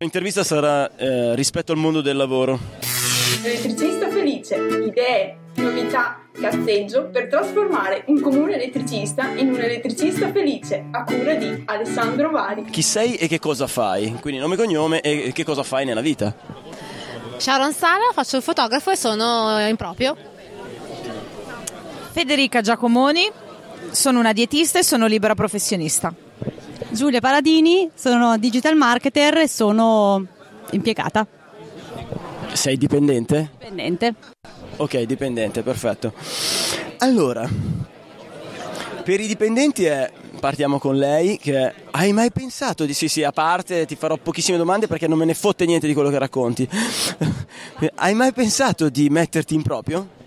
L'intervista sarà eh, rispetto al mondo del lavoro. Elettricista felice, idee, novità, cazzeggio per trasformare un comune elettricista in un elettricista felice a cura di Alessandro Vari. Chi sei e che cosa fai? Quindi nome e cognome e che cosa fai nella vita? Sharon Sala, faccio il fotografo e sono in proprio. Federica Giacomoni, sono una dietista e sono libera professionista. Giulia Paladini, sono digital marketer e sono impiegata. Sei dipendente? Dipendente. Ok, dipendente, perfetto. Allora, per i dipendenti è, partiamo con lei, che hai mai pensato di sì sì, a parte ti farò pochissime domande perché non me ne fotte niente di quello che racconti. hai mai pensato di metterti in proprio?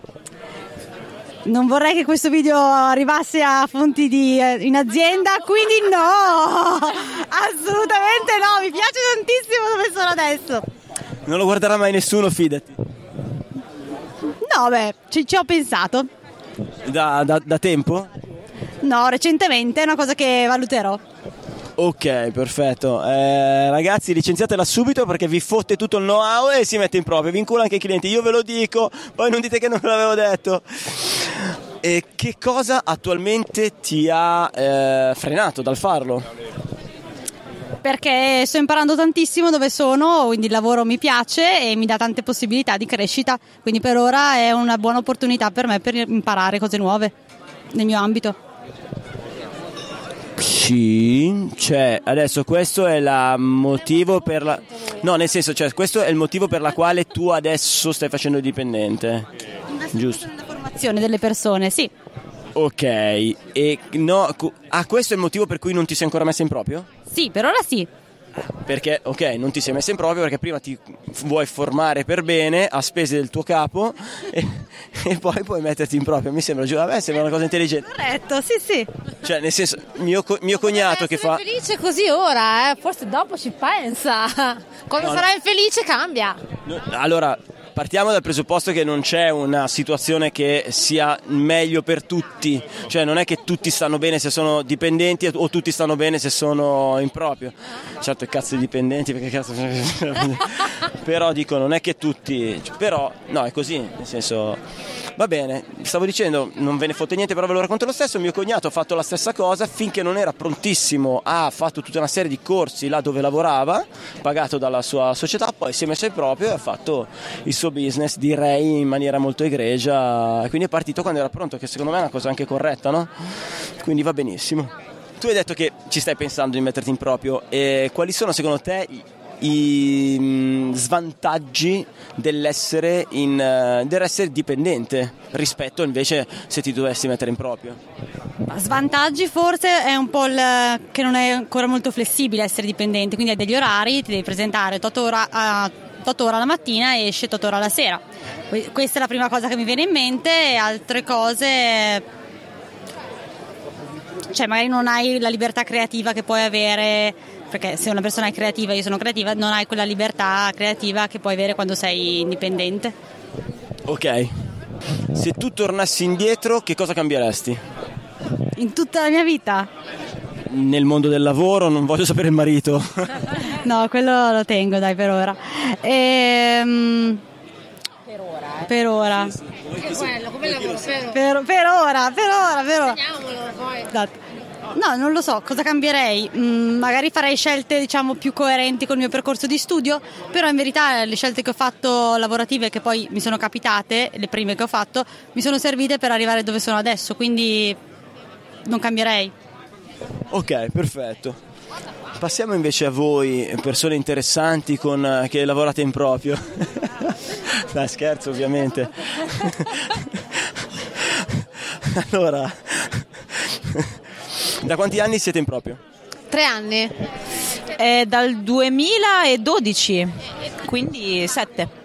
Non vorrei che questo video arrivasse a fonti di, eh, in azienda, quindi no, assolutamente no, mi piace tantissimo dove sono adesso. Non lo guarderà mai nessuno, fidati. No, beh, ci, ci ho pensato. Da, da, da tempo? No, recentemente è una cosa che valuterò. Ok, perfetto. Eh, ragazzi, licenziatela subito perché vi fotte tutto il know-how e si mette in proprio. Vincula anche i clienti. Io ve lo dico, poi non dite che non ve l'avevo detto. E che cosa attualmente ti ha eh, frenato dal farlo? Perché sto imparando tantissimo dove sono, quindi il lavoro mi piace e mi dà tante possibilità di crescita, quindi per ora è una buona opportunità per me per imparare cose nuove nel mio ambito. Sì, cioè, adesso questo è il motivo per la... No, nel senso, cioè, questo è il motivo per la quale tu adesso stai facendo il dipendente. Giusto. La formazione delle persone, sì. Ok, e no, ah, questo è il motivo per cui non ti sei ancora messa in proprio? Sì, per ora sì. Perché, ok, non ti sei messa in proprio perché prima ti vuoi formare per bene a spese del tuo capo e, e poi puoi metterti in proprio. Mi sembra, a me sembra una cosa intelligente. Corretto, sì, sì. Cioè, nel senso, mio, mio cognato che fa. felice così ora, eh? forse dopo ci pensa. Quando No, sarà infelice cambia. Allora, partiamo dal presupposto che non c'è una situazione che sia meglio per tutti, cioè non è che tutti stanno bene se sono dipendenti o tutti stanno bene se sono in proprio. Certo, cazzo di dipendenti, perché cazzo. però dico, non è che tutti. Però, no, è così, nel senso. Va bene, stavo dicendo, non ve ne fotte niente, però ve lo racconto lo stesso. Mio cognato ha fatto la stessa cosa finché non era prontissimo, ha fatto tutta una serie di corsi là dove lavorava, pagato dalla sua società, poi si è messo in proprio e ha fatto il suo business, direi in maniera molto egregia. Quindi è partito quando era pronto, che secondo me è una cosa anche corretta, no? Quindi va benissimo. Tu hai detto che ci stai pensando di metterti in proprio, e quali sono secondo te i, mm, svantaggi dell'essere, in, eh, dell'essere dipendente rispetto invece se ti dovessi mettere in proprio? Svantaggi forse è un po' il, che non è ancora molto flessibile essere dipendente, quindi hai degli orari, ti devi presentare 8 ore, a, 8 ore la mattina e esce 8 ore la sera. Que- Questa è la prima cosa che mi viene in mente altre cose cioè magari non hai la libertà creativa che puoi avere perché se una persona è creativa io sono creativa non hai quella libertà creativa che puoi avere quando sei indipendente. Ok, se tu tornassi indietro che cosa cambieresti? in tutta la mia vita? Nel mondo del lavoro non voglio sapere il marito. no quello lo tengo dai per ora. Ehm, per ora quello, come lavoro, spero. per, per ora per ora per ora Segniamolo poi. Esatto. No, non lo so, cosa cambierei? Mm, magari farei scelte diciamo più coerenti con il mio percorso di studio, però in verità le scelte che ho fatto lavorative che poi mi sono capitate, le prime che ho fatto, mi sono servite per arrivare dove sono adesso, quindi non cambierei. Ok, perfetto. Passiamo invece a voi, persone interessanti con, che lavorate in proprio. Dai, scherzo ovviamente. allora, da quanti anni siete in proprio? Tre anni. È dal 2012, quindi 7.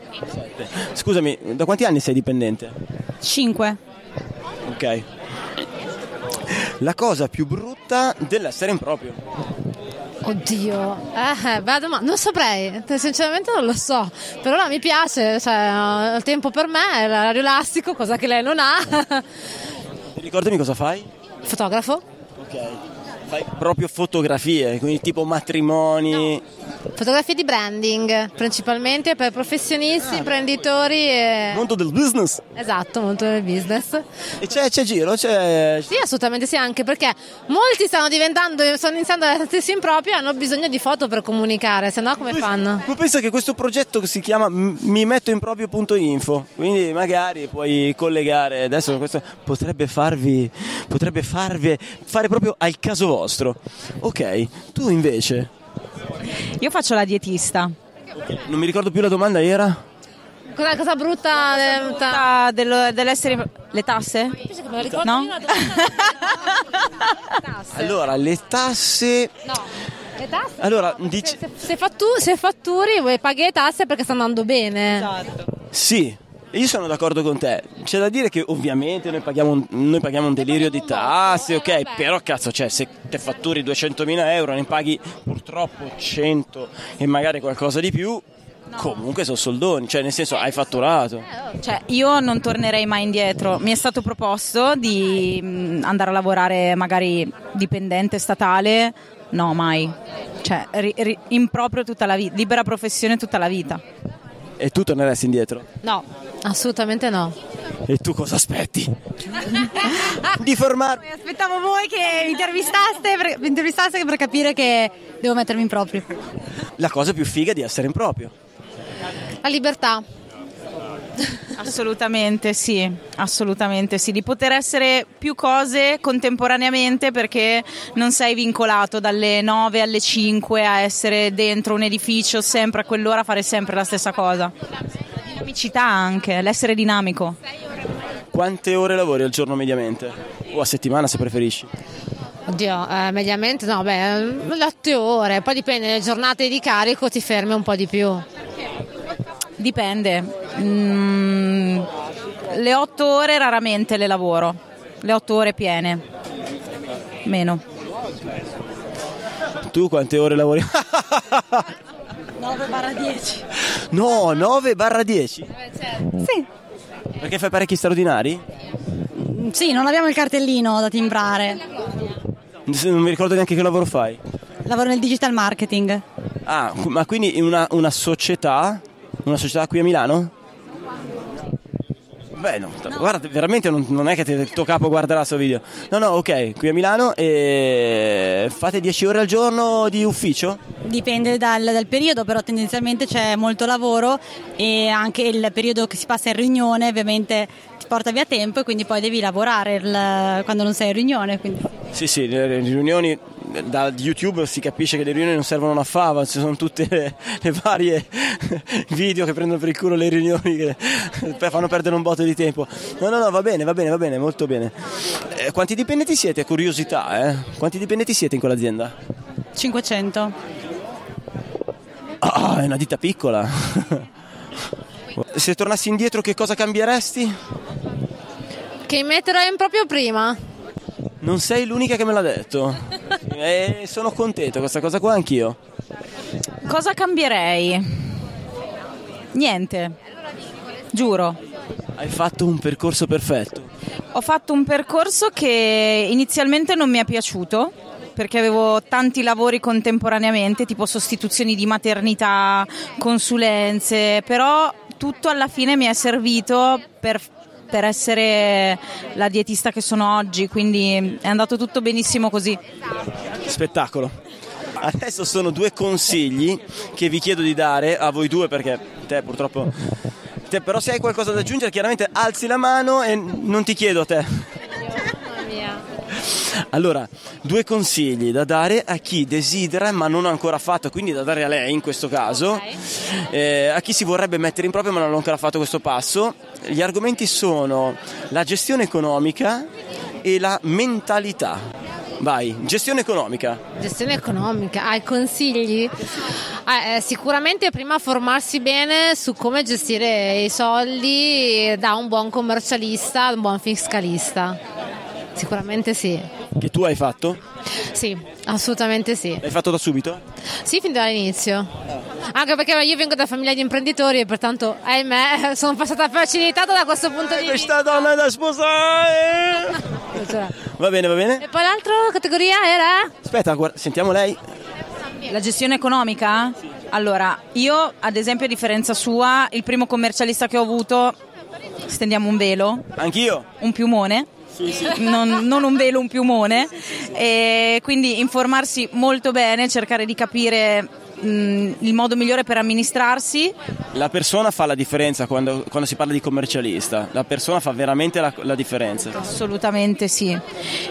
Scusami, da quanti anni sei dipendente? 5. Ok. La cosa più brutta dell'essere in proprio. Oddio, eh, beh, domanda, non saprei, sinceramente non lo so. Per ora mi piace, cioè, ho il tempo per me, l'orario elastico, cosa che lei non ha. Ricordami cosa fai? Fotografo? Ok. Fai proprio fotografie, quindi tipo matrimoni. Fotografie di branding, principalmente per professionisti, imprenditori e... Mondo del business. Esatto, molto del business. E c'è, c'è giro, c'è. Sì, assolutamente sì, anche perché molti stanno diventando, stanno iniziando a sentirsi in proprio e hanno bisogno di foto per comunicare, se no come fanno? Ma pensa che questo progetto si chiama mi metto in proprio.info, quindi magari puoi collegare, adesso questo potrebbe farvi, potrebbe farvi, fare proprio al caso vostro. Ok, tu invece, Io faccio la dietista. non mi ricordo più la domanda era? Cosa, cosa brutta? eh, ta- Ta- dello- dell'essere le tasse? No? la. Allora, le tasse... No, le tasse. Allora, no, dici- se, se fattu- se fatturi vuoi paghi le tasse perché sta andando bene. Esatto. Sì, io sono d'accordo con te. C'è da dire che ovviamente noi paghiamo un, noi paghiamo un delirio di tasse, ok, però cazzo, cioè, se te fatturi 200.000 euro ne paghi purtroppo 100 e magari qualcosa di più, comunque sono soldoni, cioè nel senso hai fatturato. Cioè, io non tornerei mai indietro. Mi è stato proposto di mh, andare a lavorare magari dipendente statale. No, mai. Cioè, ri- ri- in proprio tutta la vita, libera professione tutta la vita. E tu torneresti indietro. No, assolutamente no. E tu cosa aspetti? di formarmi. Aspettavo voi che mi intervistaste per, mi intervistaste per capire che devo mettermi in proprio. La cosa più figa di essere in proprio. La libertà. Assolutamente sì, assolutamente sì, di poter essere più cose contemporaneamente perché non sei vincolato dalle 9 alle 5 a essere dentro un edificio sempre a quell'ora a fare sempre la stessa cosa. La dinamicità anche, l'essere dinamico. Quante ore lavori al giorno mediamente? O a settimana se preferisci? Oddio, eh, mediamente no, beh, 8 ore, poi dipende, le giornate di carico ti fermi un po' di più. Dipende. Mm, le 8 ore raramente le lavoro, le 8 ore piene, meno. Tu quante ore lavori? 9 barra 10. no, 9 barra 10? Sì. Perché fai parecchi straordinari? Sì, non abbiamo il cartellino da timbrare. Non mi ricordo neanche che lavoro fai. Lavoro nel digital marketing. Ah, ma quindi in una, una società, una società qui a Milano? Beh, no, guarda, veramente non, non è che il tuo capo guarderà questo video. No, no, ok, qui a Milano e fate 10 ore al giorno di ufficio? Dipende dal, dal periodo, però tendenzialmente c'è molto lavoro e anche il periodo che si passa in riunione ovviamente ti porta via tempo e quindi poi devi lavorare il- quando non sei in riunione. quindi- Sì, sì, le riunioni da YouTube si capisce che le riunioni non servono a una fava, ci sono tutte le, le varie video che prendono per il culo le riunioni che fanno perdere un botto di tempo. No, no, no, va bene, va bene, va bene, molto bene. Eh, quanti dipendenti siete? Curiosità, eh? Quanti dipendenti siete in quell'azienda? 500. Ah, è una ditta piccola. Se tornassi indietro che cosa cambieresti? Che metterò in proprio prima. Non sei l'unica che me l'ha detto. E sono contento, questa cosa qua anch'io. Cosa cambierei? Niente, giuro. Hai fatto un percorso perfetto. Ho fatto un percorso che inizialmente non mi è piaciuto perché avevo tanti lavori contemporaneamente, tipo sostituzioni di maternità, consulenze, però tutto alla fine mi è servito per, per essere la dietista che sono oggi, quindi è andato tutto benissimo così. Spettacolo. Adesso sono due consigli che vi chiedo di dare a voi due perché te purtroppo... Te, però se hai qualcosa da aggiungere chiaramente alzi la mano e non ti chiedo a te. Allora, due consigli da dare a chi desidera ma non ha ancora fatto, quindi da dare a lei in questo caso, eh, a chi si vorrebbe mettere in proprio ma non ha ancora fatto questo passo. Gli argomenti sono la gestione economica e la mentalità. Vai, gestione economica. Gestione economica, hai consigli? Eh, eh, sicuramente prima formarsi bene su come gestire i soldi da un buon commercialista, un buon fiscalista. Sicuramente sì. Che tu hai fatto? Sì, assolutamente sì. L'hai fatto da subito? Sì, fin dall'inizio. Anche perché io vengo da famiglia di imprenditori e pertanto, ahimè, sono passata facilitata da questo punto di vista. Questa donna da sposare! Va bene, va bene. E poi l'altra categoria era? Aspetta, guarda, sentiamo lei. La gestione economica? Allora, io ad esempio a differenza sua, il primo commercialista che ho avuto, stendiamo un velo, Anch'io. un piumone. Non, non un velo, un piumone. E quindi informarsi molto bene, cercare di capire mh, il modo migliore per amministrarsi. La persona fa la differenza quando, quando si parla di commercialista. La persona fa veramente la, la differenza. Assolutamente sì.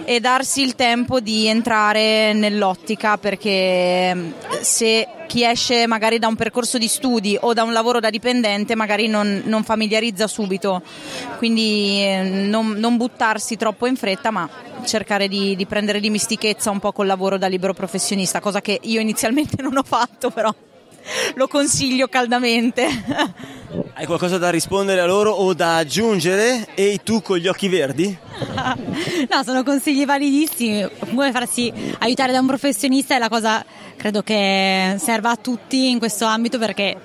E darsi il tempo di entrare nell'ottica perché mh, se chi esce magari da un percorso di studi o da un lavoro da dipendente magari non, non familiarizza subito, quindi eh, non, non buttarsi troppo in fretta ma cercare di, di prendere dimistichezza un po' col lavoro da libero professionista, cosa che io inizialmente non ho fatto però lo consiglio caldamente. Hai qualcosa da rispondere a loro o da aggiungere? Ehi tu con gli occhi verdi? No, sono consigli validissimi. Comunque farsi aiutare da un professionista è la cosa credo che serva a tutti in questo ambito perché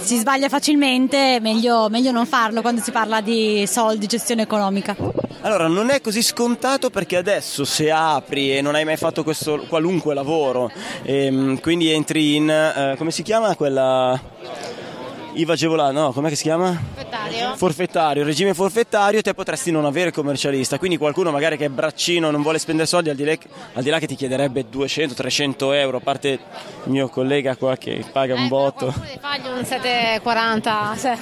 si sbaglia facilmente, meglio, meglio non farlo quando si parla di soldi, gestione economica. Allora, non è così scontato perché adesso se apri e non hai mai fatto questo qualunque lavoro, ehm, quindi entri in, eh, come si chiama quella... IVA agevolato, no, com'è che si chiama? Forfettario. Forfettario, regime forfettario, te potresti non avere commercialista, quindi qualcuno magari che è braccino non vuole spendere soldi al di, là, al di là che ti chiederebbe 200-300 euro, a parte il mio collega qua che paga un botto. Eh, fagli un 740 se-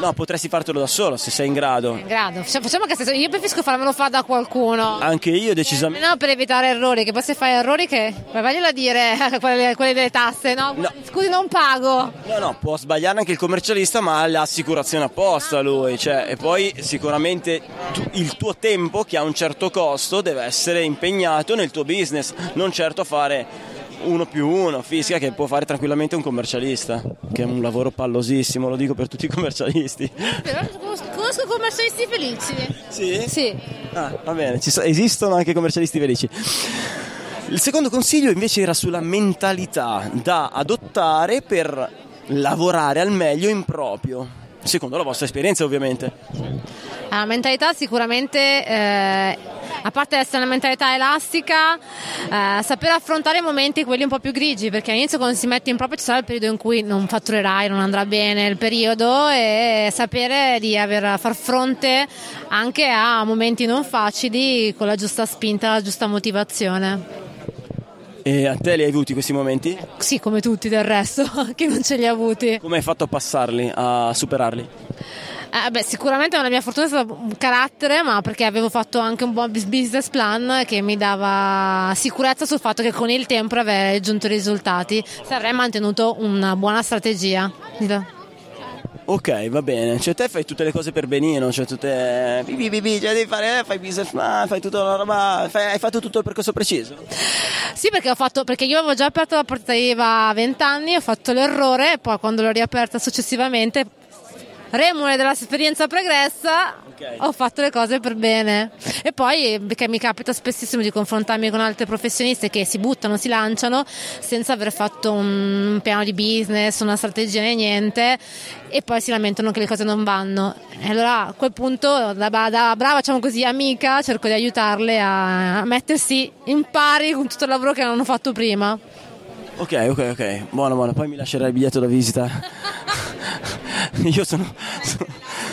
No, potresti fartelo da solo se sei in grado. in grado. Facciamo facciamo che se- io preferisco farmelo fare da qualcuno. Anche io decisamente... No, per evitare errori, che poi se fai errori che... Ma vaglielo a dire, quelle, quelle delle tasse, no? No. Scusi, non pago. No, no, può sbagliare anche il commercialista, ma ha l'assicurazione apposta lui, cioè, e poi sicuramente tu- il tuo tempo che ha un certo costo deve essere impegnato nel tuo business, non certo a fare uno più uno, fisica che può fare tranquillamente un commercialista, che è un lavoro pallosissimo, lo dico per tutti i commercialisti. Però conosco, commercialisti felici. Sì? Sì. Ah, va bene, so- esistono anche commercialisti felici. Il secondo consiglio invece era sulla mentalità da adottare per lavorare al meglio in proprio, secondo la vostra esperienza ovviamente. La mentalità sicuramente, eh, a parte essere una mentalità elastica, eh, saper affrontare i momenti quelli un po' più grigi, perché all'inizio quando si mette in proprio ci sarà il periodo in cui non fatturerai, non andrà bene il periodo e sapere di aver, far fronte anche a momenti non facili con la giusta spinta, la giusta motivazione. E a te li hai avuti questi momenti? Sì, come tutti del resto, chi non ce li ha avuti. Come hai fatto a passarli, a superarli? Eh, beh, sicuramente la mia fortuna è stata un carattere, ma perché avevo fatto anche un buon bus- business plan che mi dava sicurezza sul fatto che con il tempo avrei raggiunto i risultati se avrei mantenuto una buona strategia. Ok, va bene. Cioè te fai tutte le cose per benino, cioè tutte... Bi, bi, cioè devi fare, eh, fai business plan, fai tutta una roba... fai- hai fatto tutto il percorso preciso? Sì, perché, ho fatto, perché io avevo già aperto la porta IVA a 20 anni, ho fatto l'errore poi quando l'ho riaperta successivamente, remore dell'esperienza pregressa, Ok. ho fatto le cose per bene. E poi, perché mi capita spessissimo di confrontarmi con altre professioniste che si buttano, si lanciano senza aver fatto un piano di business, una strategia né niente e poi si lamentano che le cose non vanno. E allora a quel punto, da, da brava, diciamo così, amica, cerco di aiutarle a mettersi in pari con tutto il lavoro che hanno fatto prima. Ok, ok, ok. Buono, buono. Poi mi lascerai il biglietto da visita. Io sono, sono,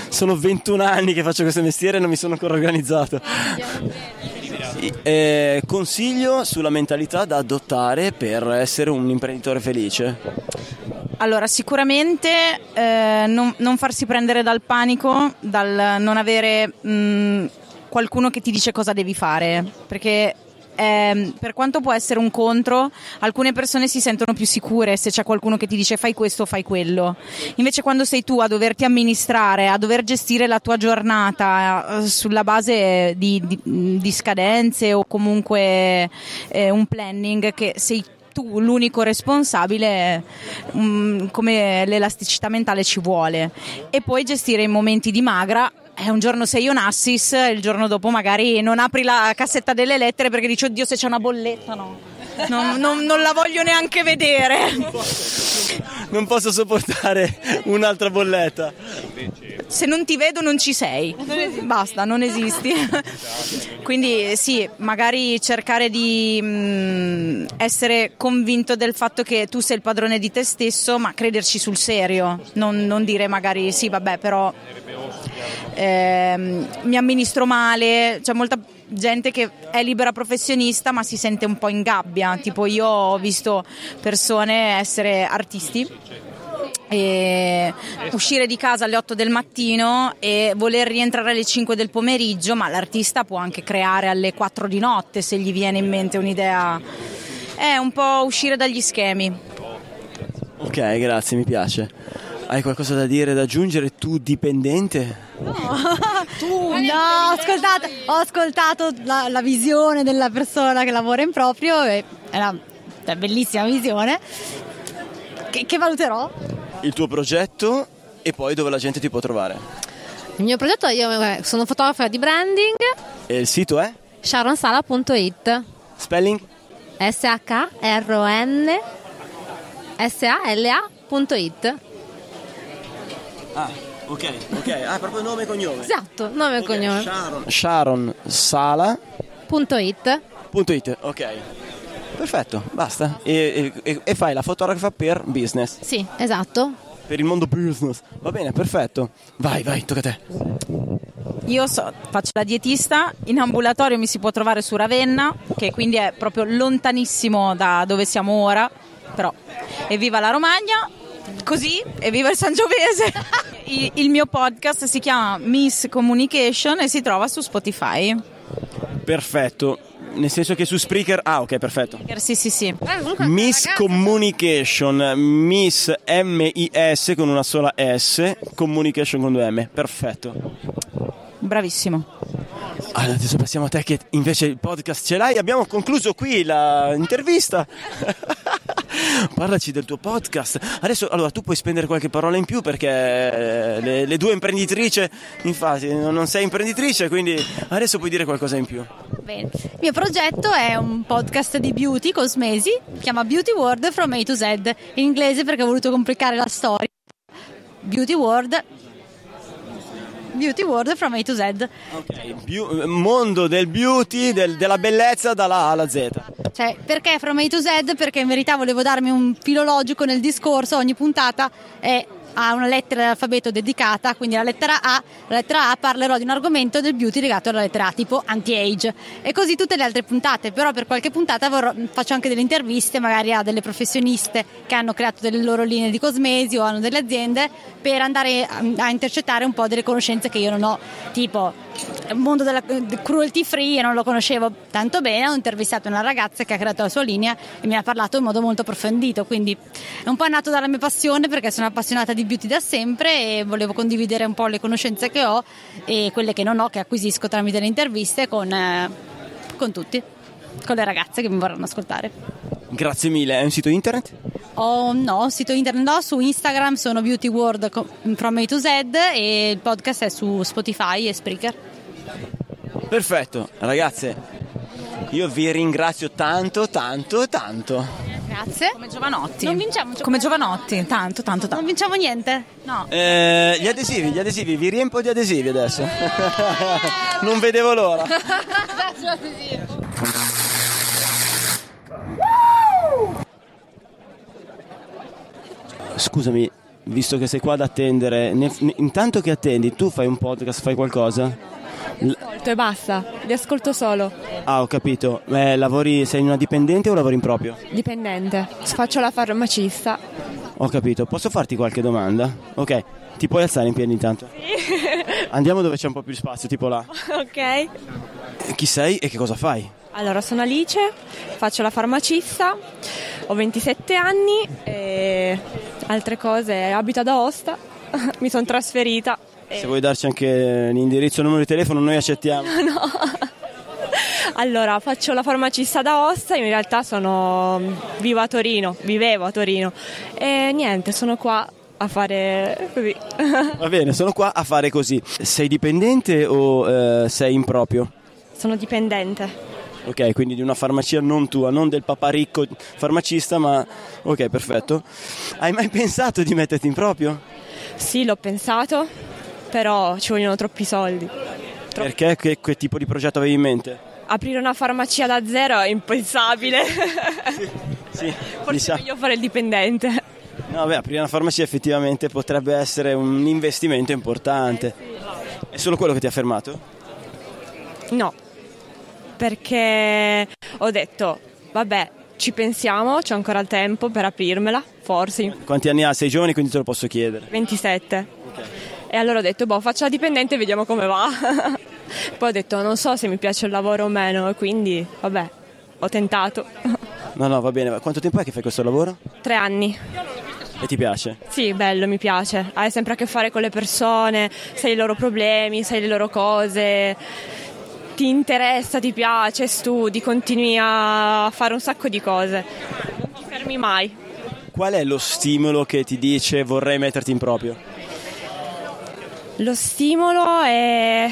sono 21 anni che faccio questo mestiere e non mi sono ancora organizzato. Eh, consiglio sulla mentalità da adottare per essere un imprenditore felice. Allora, sicuramente eh, non, non farsi prendere dal panico, dal non avere mh, qualcuno che ti dice cosa devi fare, perché ehm, per quanto può essere un contro, alcune persone si sentono più sicure se c'è qualcuno che ti dice fai questo fai quello. Invece quando sei tu a doverti amministrare, a dover gestire la tua giornata eh, sulla base di, di- di scadenze o comunque eh, un planning che sei tu l'unico responsabile, mm, come l'elasticità mentale ci vuole. E poi gestire i momenti di magra eh, un giorno sei un assis, il giorno dopo magari non apri la cassetta delle lettere perché dici oddio se c'è una bolletta no. Non, non, non la voglio neanche vedere. Non posso sopportare un'altra bolletta. Se non ti vedo non ci sei. Basta, non esisti. Quindi sì, magari cercare di mh, essere convinto del fatto che tu sei il padrone di te stesso, ma crederci sul serio. Non, non dire magari sì, vabbè, però ehm, mi amministro male. C'è molta gente che è libera professionista ma si sente un po' in gabbia, tipo io ho visto persone essere artisti e uscire di casa alle 8 del mattino e voler rientrare alle 5 del pomeriggio, ma l'artista può anche creare alle 4 di notte se gli viene in mente un'idea. È un po' uscire dagli schemi. Ok, grazie, mi piace. Hai qualcosa da dire, da aggiungere? Tu dipendente? No, tu, no, ho ascoltato, ho ascoltato la, la, visione della persona che lavora in proprio, e è una, una bellissima visione che, che valuterò. Il tuo progetto e poi dove la gente ti può trovare? Il mio progetto, io sono fotografa di branding. E il sito è? sharonsala.it Spelling? S-H-R-O-N S-A-L-A.it Ah, ok, ok. Ah, proprio nome e cognome. Esatto, nome e cognome. Sharon, Sharon Sala. Punto it. Punto it, ok. Perfetto, basta. E, e, e, fai la fotografa per business. Sì, esatto. Per il mondo business. Va bene, perfetto. Vai, vai, tocca a te. Io so, faccio la dietista, in ambulatorio mi si può trovare su Ravenna, che quindi è proprio lontanissimo da dove siamo ora, però evviva la Romagna, così evviva il Sangiovese. il, il mio podcast si chiama Miss Communication e si trova su Spotify. Perfetto. Nel senso che su Spreaker. Ah, ok, perfetto. Sì, sì, sì. Eh, Miss Communication, Miss M-I-S con una sola S, Communication con due M. Perfetto. Bravissimo. Allora, adesso passiamo a te che invece il podcast ce l'hai. Abbiamo concluso qui l'intervista. Parlaci del tuo podcast. Adesso, allora, tu puoi spendere qualche parola in più perché eh, le, le, due imprenditrici, infatti, non sei imprenditrice, quindi adesso puoi dire qualcosa in più. Bene. Il mio progetto è un podcast di beauty, cosmesi, si chiama Beauty World from A to Z, in inglese perché ho voluto complicare la storia. Beauty World Beauty World from A to Z. Ok, Be- mondo del beauty, del, della bellezza dalla A alla Z. Cioè, perché from A to Z? Perché in verità volevo darmi un filologico nel discorso, ogni puntata è ha una lettera dell'alfabeto dedicata, quindi la lettera A, la lettera A parlerò di un argomento del beauty legato alla lettera A, tipo anti-age. E così tutte le altre puntate, però per qualche puntata vorrò, faccio anche delle interviste magari a delle professioniste che hanno creato delle loro linee di cosmesi o hanno delle aziende per andare a, a intercettare un po' delle conoscenze che io non ho, tipo il mondo della cruelty free, io non lo conoscevo tanto bene, ho intervistato una ragazza che ha creato la sua linea e mi ha parlato in modo molto approfondito, quindi è un po' nato dalla mia passione perché sono appassionata di beauty da sempre e volevo condividere un po' le conoscenze che ho e quelle che non ho, che acquisisco tramite le interviste con, eh, con tutti, con le ragazze che mi vorranno ascoltare. Grazie mille, è un sito internet? Oh, no, sito internet no, su Instagram sono Beauty World from A to Z e il podcast è su Spotify e Spreaker. Perfetto, ragazze, io vi ringrazio tanto, tanto, tanto. Grazie. Come Giovanotti. Non vinciamo. Come Giovanotti, tanto, tanto, tanto. Non vinciamo niente? No. Eh, gli adesivi, gli adesivi, vi riempo di adesivi adesso. non vedevo l'ora. Scusami, visto che sei qua ad attendere, ne, ne, intanto che attendi, tu fai un podcast, fai qualcosa? Ascolto e basta, li ascolto solo. Ah, ho capito. Eh, lavori, sei una dipendente o lavori in proprio? Dipendente, faccio la farmacista. Ho capito, posso farti qualche domanda? Ok, ti puoi alzare in piedi intanto? Sì. Andiamo dove c'è un po' più spazio, tipo là. Ok. Chi sei e che cosa fai? Allora, sono Alice, faccio la farmacista, ho 27 anni e altre cose, abito ad Aosta, mi sono trasferita. E... Se vuoi darci anche l'indirizzo, il numero di telefono, noi accettiamo. No. Allora, faccio la farmacista ad Aosta, in realtà sono vivo a Torino, vivevo a Torino e niente, sono qua a fare così. Va bene, sono qua a fare così. Sei dipendente o eh, sei in proprio? Sono dipendente. Ok, quindi di una farmacia non tua, non del papà ricco farmacista, ma ok, perfetto. Hai mai pensato di metterti in proprio? Sì, l'ho pensato, però ci vogliono troppi soldi. Perché? Che, che tipo di progetto avevi in mente? Aprire una farmacia da zero è impensabile. Sì, Forse diciamo- è meglio fare il dipendente. No, beh, aprire una farmacia effettivamente potrebbe essere un investimento importante. È solo quello che ti ha fermato? No, perché ho detto, vabbè, ci pensiamo, c'è ancora il tempo per aprirmela, forse, Quanti anni ha? Sei giovane, quindi te lo posso chiedere. 27. E allora ho detto, boh, faccio la dipendente e vediamo come va. Poi ho detto, non so se mi piace il lavoro o meno, e quindi, vabbè, ho tentato. No, no, va bene. ma Quanto tempo è che fai questo lavoro? Tre anni. E ti piace? Sì, bello, mi piace. Hai sempre a che fare con le persone, sai i loro problemi, sai le loro cose. Ti interessa, ti piace, studi, continui a fare un sacco di cose. Non ti fermi mai. Qual è lo stimolo che ti dice vorrei metterti in proprio? Lo stimolo è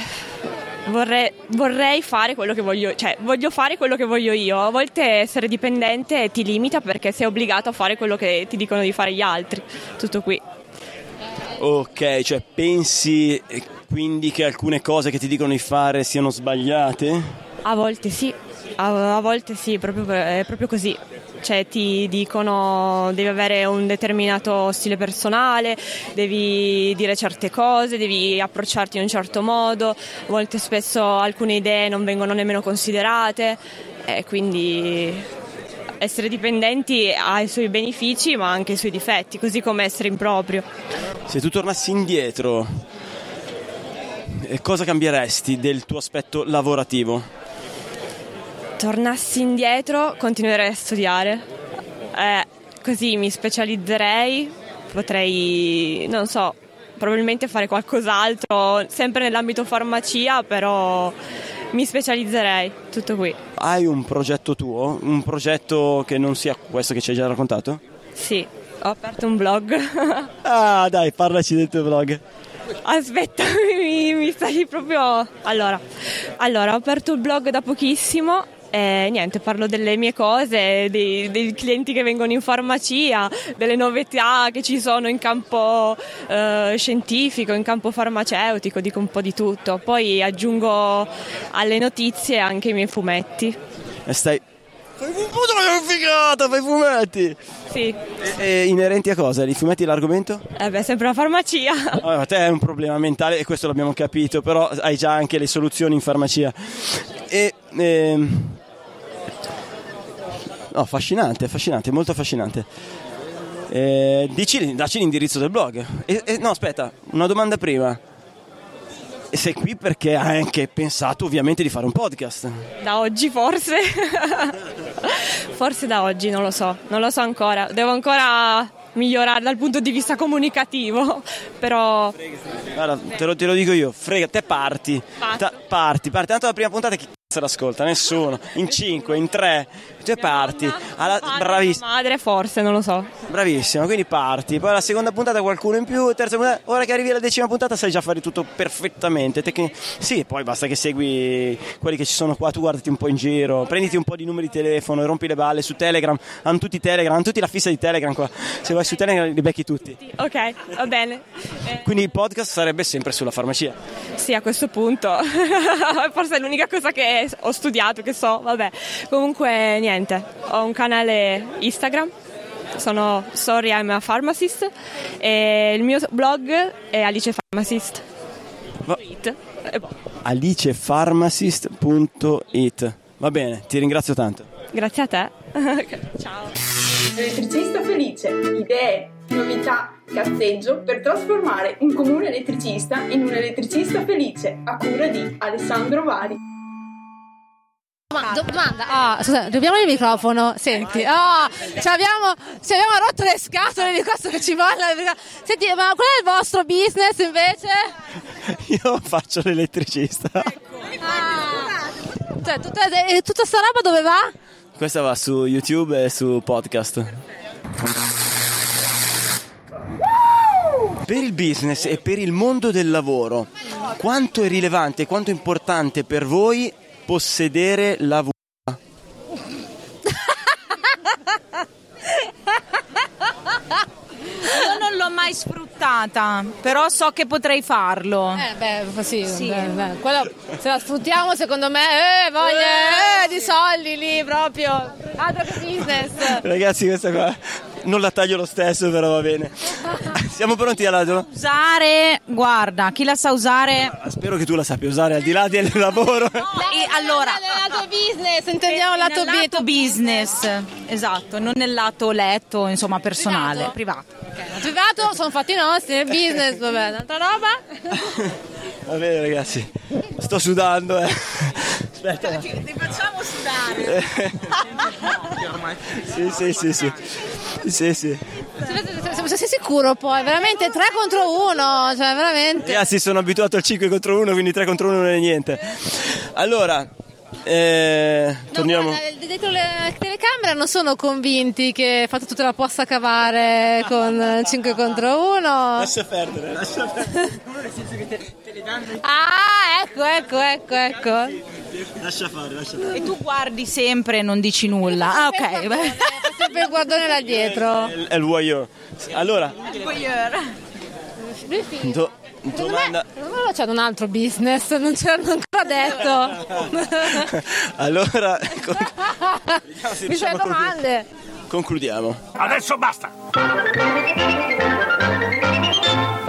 vorrei, vorrei fare quello che voglio, cioè voglio fare quello che voglio io. A volte essere dipendente ti limita perché sei obbligato a fare quello che ti dicono di fare gli altri. Tutto qui. Ok, cioè pensi eh, quindi che alcune cose che ti dicono di fare siano sbagliate? A volte sì, a, a volte sì, proprio, è proprio così. Cioè ti dicono devi avere un determinato stile personale, devi dire certe cose, devi approcciarti in un certo modo, a volte spesso alcune idee non vengono nemmeno considerate e quindi essere dipendenti ha i suoi benefici ma anche i suoi difetti, così come essere in proprio. Se tu tornassi indietro, eh, cosa cambieresti del tuo aspetto lavorativo? Tornassi indietro continuerei a studiare, Eh, così mi specializzerei, potrei, non so, probabilmente fare qualcos'altro, sempre nell'ambito farmacia, però mi specializzerei, tutto qui. Hai un progetto tuo? Un progetto che non sia questo che ci hai già raccontato? Sì, ho aperto un blog. Ah, dai, parlaci del tuo blog. Aspetta, mi, mi stai proprio... Allora, allora, ho aperto il blog da pochissimo e niente, parlo delle mie cose, dei, dei clienti che vengono in farmacia, delle novità che ci sono in campo eh, scientifico, in campo farmaceutico, dico un po' di tutto. Poi aggiungo alle notizie anche i miei fumetti. E stai... Fai fu- puta, che figata, fai fumetti! Sì, E inerenti a cosa? I fumetti l'argomento? eh beh, sempre la farmacia. Allora, te è un problema mentale e questo l'abbiamo capito, però hai già anche le soluzioni in farmacia. E, ehm, no, affascinante, affascinante, molto affascinante. Eh, dici, dacci l'indirizzo del blog. E- e- no, aspetta, una domanda prima. E sei qui perché hai anche pensato ovviamente di fare un podcast. Da oggi forse. forse da oggi, non lo so, non lo so ancora. Devo ancora migliorare dal punto di vista comunicativo, però Guarda, te lo, te lo dico io, frega, te parti. Ta- parti, parti. Tanto la prima puntata chi cazzo l'ascolta? Nessuno. In cinque, in tre, te parti. Alla, bravissima. madre forse, non lo so. Bravissima, quindi parti. Poi la seconda puntata qualcuno in più, terza puntata, ora che arrivi alla decima puntata sai già fare tutto perfettamente. Tecni- sì, poi basta che segui quelli che ci sono qua, tu guardati un po' in giro, prenditi un po' di numeri di telefono rompi le balle su Telegram. Hanno tutti Telegram, hanno tutti la fissa di Telegram qua. Se vai su Telegram li becchi tutti. Ok, va bene. Eh, Quindi il podcast sarebbe sempre sulla farmacia. sì, a questo punto. forse è l'unica cosa che ho studiato, che so, vabbè. Comunque niente, ho un canale Instagram. Sono Sorry I'm a Pharmacist e il mio blog è Alice Pharmacist. Va- boh. alicepharmacist.it Va bene, ti ringrazio tanto. Grazie a te. Ciao. Elettricista felice, idee, novità, cazzeggio per trasformare un comune elettricista in un elettricista felice a cura di Alessandro Vari. Ma- do- domanda, ah, scusa, dobbiamo il microfono. Senti, ah, ci abbiamo, ci abbiamo rotto le scatole di questo che ci molla. Senti, ma qual è il vostro business invece? Io faccio l'elettricista. Ah, cioè, tutta, e tutta sta roba dove va? Questa va su YouTube e su podcast. Per il business e per il mondo del lavoro, quanto è rilevante, quanto è importante per voi possedere la VUA? Io non l'ho mai sfruttata, però so che potrei farlo. Eh beh, sì, Sì. beh, beh. Quello, se la sfruttiamo secondo me, eh, voglia eh, di soldi lì proprio, altro che business. Ragazzi, questa qua non la taglio lo stesso, però va bene. Siamo pronti alla Usare, guarda, chi la sa usare Spero che tu la sappia usare al di là del lavoro. e allora Nel lato business, intendiamo il lato nel lato business. esatto, non nel lato letto, insomma, personale, privato. Nel privato sono fatti nostri, nel business, vabbè, un'altra roba. Va bene, ragazzi. Sto sudando, eh. Aspetta. Ti facciamo sudare. Sì, sì, sì, sì. Sì, sì. Sei, sicuro poi? Veramente 3 contro 1, cioè veramente. Ragazzi, sono abituato al 5 contro 1, quindi 3 contro 1 non è niente. Allora, eh, No, torniamo. guarda, dietro le telecamere non sono convinti che fatto te la possa cavare con 5 contro 1. Lascia perdere, lascia perdere. Ah, ecco, ecco, ecco, ecco. Lascia fare, lascia fare. E tu guardi sempre e non dici nulla. Ah, ok. sempre il guardone là dietro. È il- È il voyeur. Allora, do- domanda. Secondo me c'è un altro business, non ce l'hanno ancora detto. Allora, con- se Mi fai a domande. concludiamo. Adesso basta!